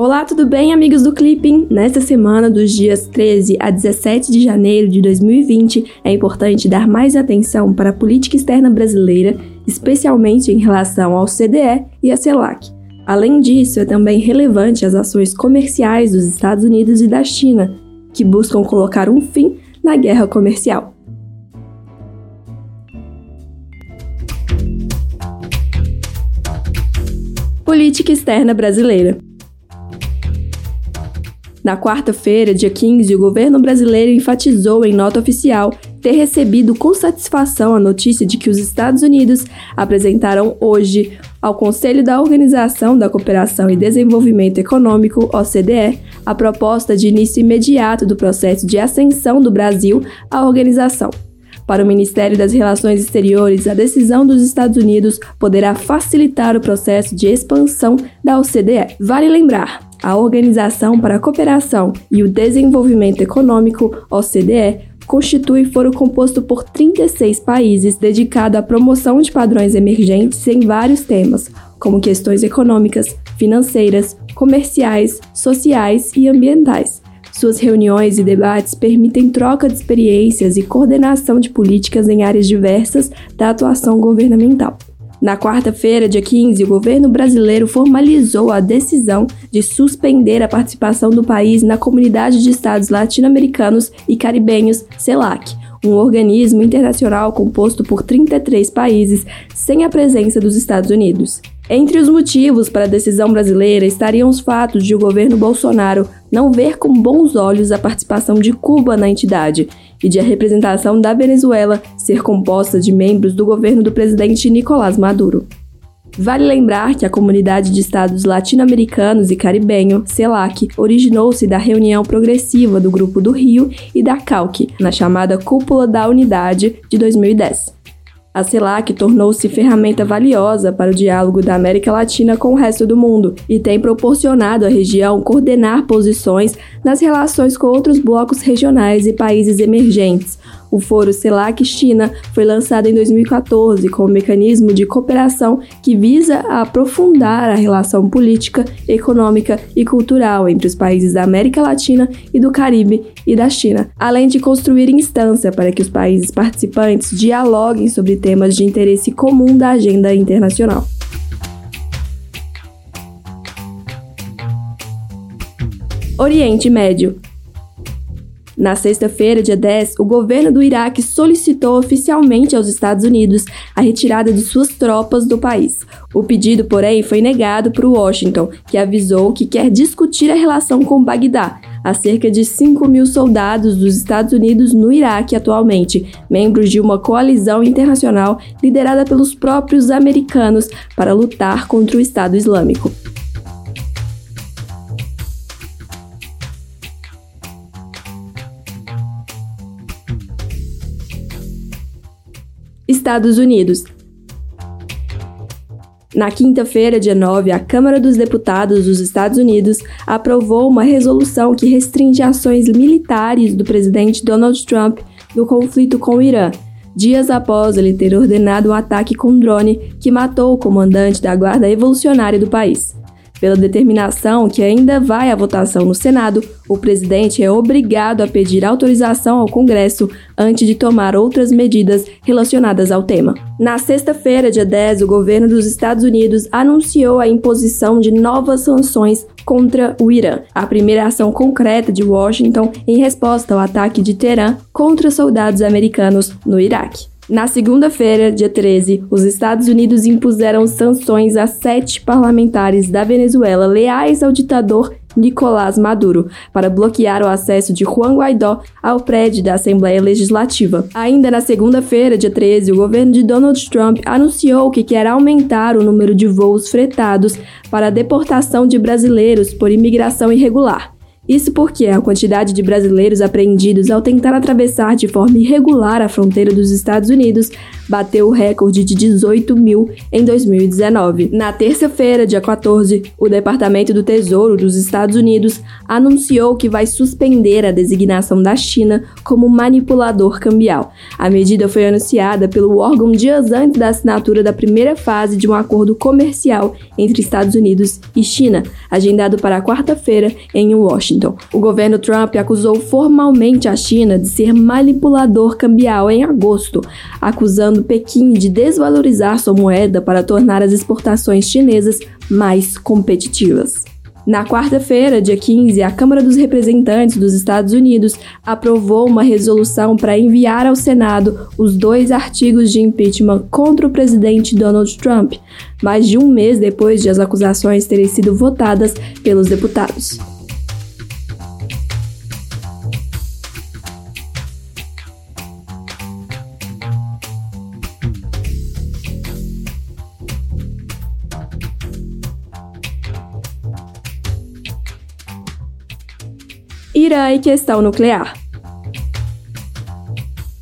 Olá, tudo bem, amigos do Clipping? Nesta semana, dos dias 13 a 17 de janeiro de 2020, é importante dar mais atenção para a política externa brasileira, especialmente em relação ao CDE e à CELAC. Além disso, é também relevante as ações comerciais dos Estados Unidos e da China, que buscam colocar um fim na guerra comercial. Política externa brasileira. Na quarta-feira, dia 15, o governo brasileiro enfatizou em nota oficial ter recebido com satisfação a notícia de que os Estados Unidos apresentaram hoje ao Conselho da Organização da Cooperação e Desenvolvimento Econômico, OCDE, a proposta de início imediato do processo de ascensão do Brasil à organização. Para o Ministério das Relações Exteriores, a decisão dos Estados Unidos poderá facilitar o processo de expansão da OCDE. Vale lembrar, a Organização para a Cooperação e o Desenvolvimento Econômico, OCDE, constitui foro composto por 36 países dedicado à promoção de padrões emergentes em vários temas, como questões econômicas, financeiras, comerciais, sociais e ambientais. Suas reuniões e debates permitem troca de experiências e coordenação de políticas em áreas diversas da atuação governamental. Na quarta-feira, dia 15, o governo brasileiro formalizou a decisão de suspender a participação do país na Comunidade de Estados Latino-Americanos e Caribenhos, CELAC, um organismo internacional composto por 33 países, sem a presença dos Estados Unidos. Entre os motivos para a decisão brasileira estariam os fatos de o governo Bolsonaro não ver com bons olhos a participação de Cuba na entidade e de a representação da Venezuela ser composta de membros do governo do presidente Nicolás Maduro. Vale lembrar que a Comunidade de Estados Latino-Americanos e Caribenho, CELAC, originou-se da reunião progressiva do Grupo do Rio e da CALC, na chamada Cúpula da Unidade de 2010. A CELAC tornou-se ferramenta valiosa para o diálogo da América Latina com o resto do mundo e tem proporcionado à região coordenar posições nas relações com outros blocos regionais e países emergentes, o Foro CELAC-China foi lançado em 2014 como mecanismo de cooperação que visa aprofundar a relação política, econômica e cultural entre os países da América Latina e do Caribe e da China, além de construir instância para que os países participantes dialoguem sobre temas de interesse comum da agenda internacional. Oriente Médio na sexta-feira, dia 10, o governo do Iraque solicitou oficialmente aos Estados Unidos a retirada de suas tropas do país. O pedido, porém, foi negado por Washington, que avisou que quer discutir a relação com Bagdá, há cerca de 5 mil soldados dos Estados Unidos no Iraque atualmente, membros de uma coalizão internacional liderada pelos próprios americanos para lutar contra o Estado Islâmico. Estados Unidos. Na quinta-feira, dia 9, a Câmara dos Deputados dos Estados Unidos aprovou uma resolução que restringe ações militares do presidente Donald Trump no conflito com o Irã, dias após ele ter ordenado um ataque com drone que matou o comandante da Guarda Evolucionária do país. Pela determinação que ainda vai à votação no Senado, o presidente é obrigado a pedir autorização ao Congresso antes de tomar outras medidas relacionadas ao tema. Na sexta-feira, dia 10, o governo dos Estados Unidos anunciou a imposição de novas sanções contra o Irã, a primeira ação concreta de Washington em resposta ao ataque de Teherã contra soldados americanos no Iraque. Na segunda-feira, dia 13, os Estados Unidos impuseram sanções a sete parlamentares da Venezuela leais ao ditador Nicolás Maduro para bloquear o acesso de Juan Guaidó ao prédio da Assembleia Legislativa. Ainda na segunda-feira, dia 13, o governo de Donald Trump anunciou que quer aumentar o número de voos fretados para a deportação de brasileiros por imigração irregular. Isso porque a quantidade de brasileiros apreendidos ao tentar atravessar de forma irregular a fronteira dos Estados Unidos bateu o recorde de 18 mil em 2019. Na terça-feira, dia 14, o Departamento do Tesouro dos Estados Unidos anunciou que vai suspender a designação da China como manipulador cambial. A medida foi anunciada pelo órgão dias antes da assinatura da primeira fase de um acordo comercial entre Estados Unidos e China, agendado para quarta-feira em Washington. O governo Trump acusou formalmente a China de ser manipulador cambial em agosto, acusando Pequim de desvalorizar sua moeda para tornar as exportações chinesas mais competitivas. Na quarta-feira, dia 15, a Câmara dos Representantes dos Estados Unidos aprovou uma resolução para enviar ao Senado os dois artigos de impeachment contra o presidente Donald Trump, mais de um mês depois de as acusações terem sido votadas pelos deputados. Irã e questão nuclear.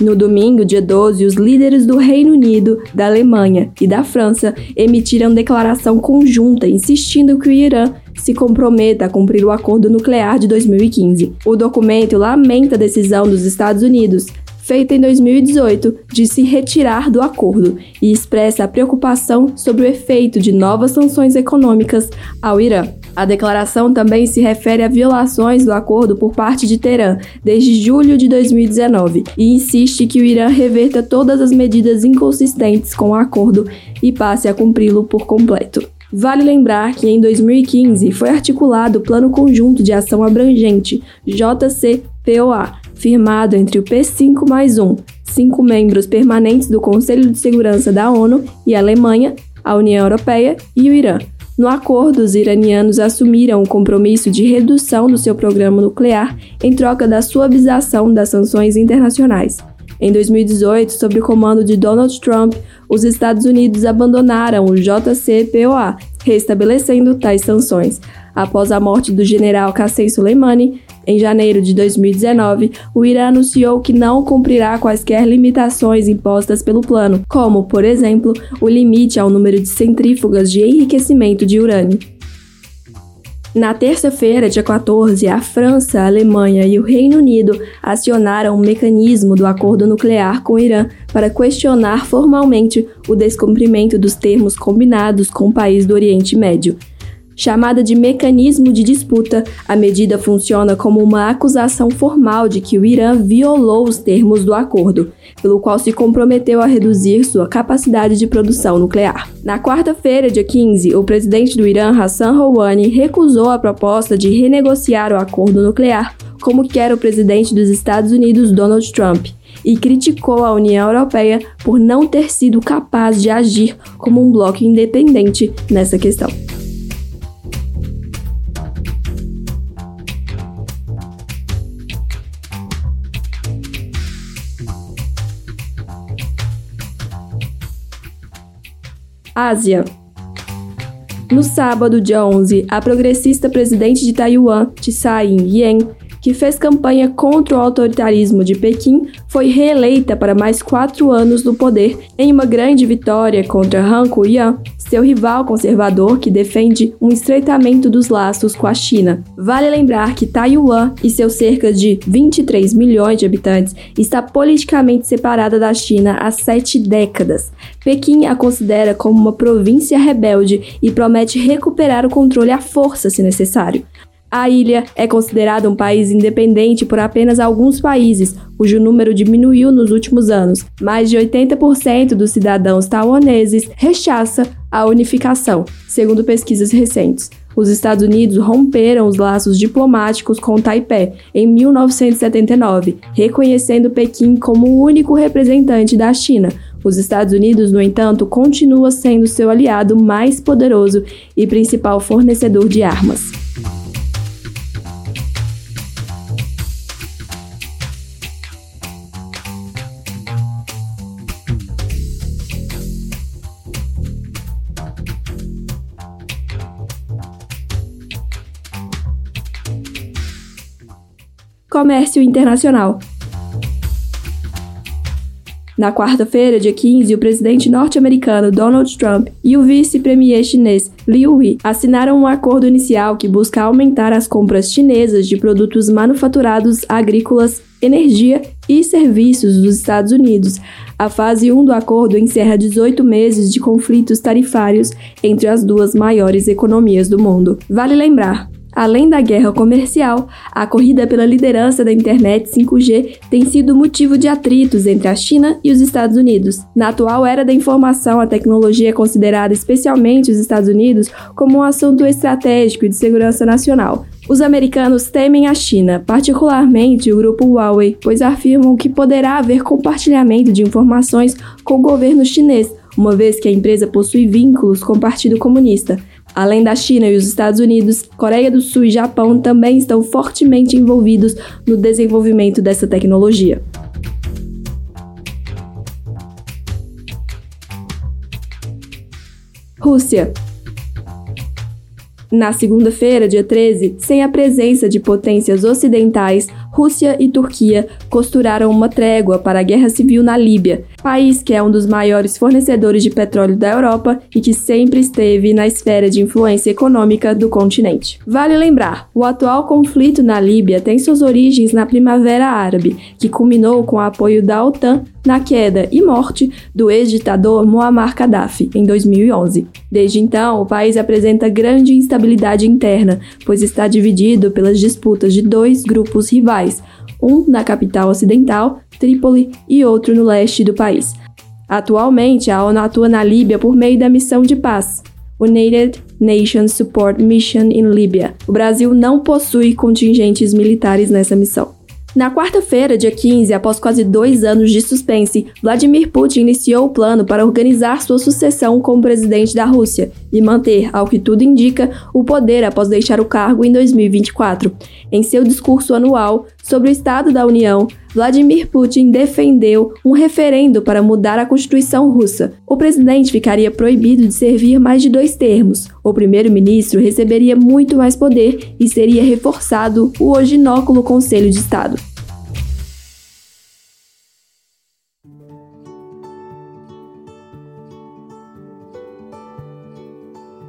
No domingo, dia 12, os líderes do Reino Unido, da Alemanha e da França emitiram declaração conjunta insistindo que o Irã se comprometa a cumprir o acordo nuclear de 2015. O documento lamenta a decisão dos Estados Unidos, feita em 2018, de se retirar do acordo e expressa a preocupação sobre o efeito de novas sanções econômicas ao Irã. A declaração também se refere a violações do acordo por parte de Teherã desde julho de 2019 e insiste que o Irã reverta todas as medidas inconsistentes com o acordo e passe a cumpri-lo por completo. Vale lembrar que em 2015 foi articulado o Plano Conjunto de Ação Abrangente, JCPOA, firmado entre o P5 mais 1, cinco membros permanentes do Conselho de Segurança da ONU e a Alemanha, a União Europeia e o Irã. No acordo, os iranianos assumiram o compromisso de redução do seu programa nuclear em troca da suavização das sanções internacionais. Em 2018, sob o comando de Donald Trump, os Estados Unidos abandonaram o JCPOA, restabelecendo tais sanções. Após a morte do general Qassem Soleimani, em janeiro de 2019, o Irã anunciou que não cumprirá quaisquer limitações impostas pelo plano, como, por exemplo, o limite ao número de centrífugas de enriquecimento de urânio. Na terça-feira, dia 14, a França, a Alemanha e o Reino Unido acionaram o mecanismo do acordo nuclear com o Irã para questionar formalmente o descumprimento dos termos combinados com o país do Oriente Médio. Chamada de mecanismo de disputa, a medida funciona como uma acusação formal de que o Irã violou os termos do acordo, pelo qual se comprometeu a reduzir sua capacidade de produção nuclear. Na quarta-feira, dia 15, o presidente do Irã, Hassan Rouhani, recusou a proposta de renegociar o acordo nuclear, como quer o presidente dos Estados Unidos, Donald Trump e criticou a União Europeia por não ter sido capaz de agir como um bloco independente nessa questão. Ásia. No sábado, dia 11, a progressista presidente de Taiwan, Tsai Ing-wen, que fez campanha contra o autoritarismo de Pequim, foi reeleita para mais quatro anos no poder em uma grande vitória contra Han Kuo-yan, seu rival conservador que defende um estreitamento dos laços com a China. Vale lembrar que Taiwan e seus cerca de 23 milhões de habitantes está politicamente separada da China há sete décadas. Pequim a considera como uma província rebelde e promete recuperar o controle à força se necessário. A ilha é considerada um país independente por apenas alguns países, cujo número diminuiu nos últimos anos. Mais de 80% dos cidadãos taiwaneses rechaça a unificação, segundo pesquisas recentes. Os Estados Unidos romperam os laços diplomáticos com Taipei em 1979, reconhecendo Pequim como o único representante da China. Os Estados Unidos, no entanto, continua sendo seu aliado mais poderoso e principal fornecedor de armas. Comércio internacional. Na quarta-feira, dia 15, o presidente norte-americano Donald Trump e o vice-premier chinês Liu He assinaram um acordo inicial que busca aumentar as compras chinesas de produtos manufaturados agrícolas, energia e serviços dos Estados Unidos. A fase 1 do acordo encerra 18 meses de conflitos tarifários entre as duas maiores economias do mundo. Vale lembrar, Além da guerra comercial, a corrida pela liderança da internet 5G tem sido motivo de atritos entre a China e os Estados Unidos. Na atual era da informação, a tecnologia é considerada, especialmente os Estados Unidos, como um assunto estratégico e de segurança nacional. Os americanos temem a China, particularmente o grupo Huawei, pois afirmam que poderá haver compartilhamento de informações com o governo chinês, uma vez que a empresa possui vínculos com o Partido Comunista. Além da China e os Estados Unidos, Coreia do Sul e Japão também estão fortemente envolvidos no desenvolvimento dessa tecnologia. Rússia na segunda-feira, dia 13, sem a presença de potências ocidentais, Rússia e Turquia costuraram uma trégua para a guerra civil na Líbia, país que é um dos maiores fornecedores de petróleo da Europa e que sempre esteve na esfera de influência econômica do continente. Vale lembrar, o atual conflito na Líbia tem suas origens na Primavera Árabe, que culminou com o apoio da OTAN na queda e morte do ex-ditador Muammar Gaddafi em 2011. Desde então, o país apresenta grande instabilidade interna, pois está dividido pelas disputas de dois grupos rivais, um na capital ocidental, Trípoli, e outro no leste do país. Atualmente, a ONU atua na Líbia por meio da missão de paz, United Nations Support Mission in Libya. O Brasil não possui contingentes militares nessa missão. Na quarta-feira, dia 15, após quase dois anos de suspense, Vladimir Putin iniciou o plano para organizar sua sucessão como presidente da Rússia e manter, ao que tudo indica, o poder após deixar o cargo em 2024. Em seu discurso anual sobre o Estado da União, Vladimir Putin defendeu um referendo para mudar a Constituição russa. O presidente ficaria proibido de servir mais de dois termos. O primeiro-ministro receberia muito mais poder e seria reforçado o hoje inóculo Conselho de Estado.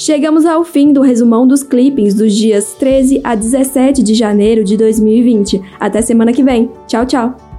Chegamos ao fim do resumão dos clippings dos dias 13 a 17 de janeiro de 2020. Até semana que vem. Tchau, tchau!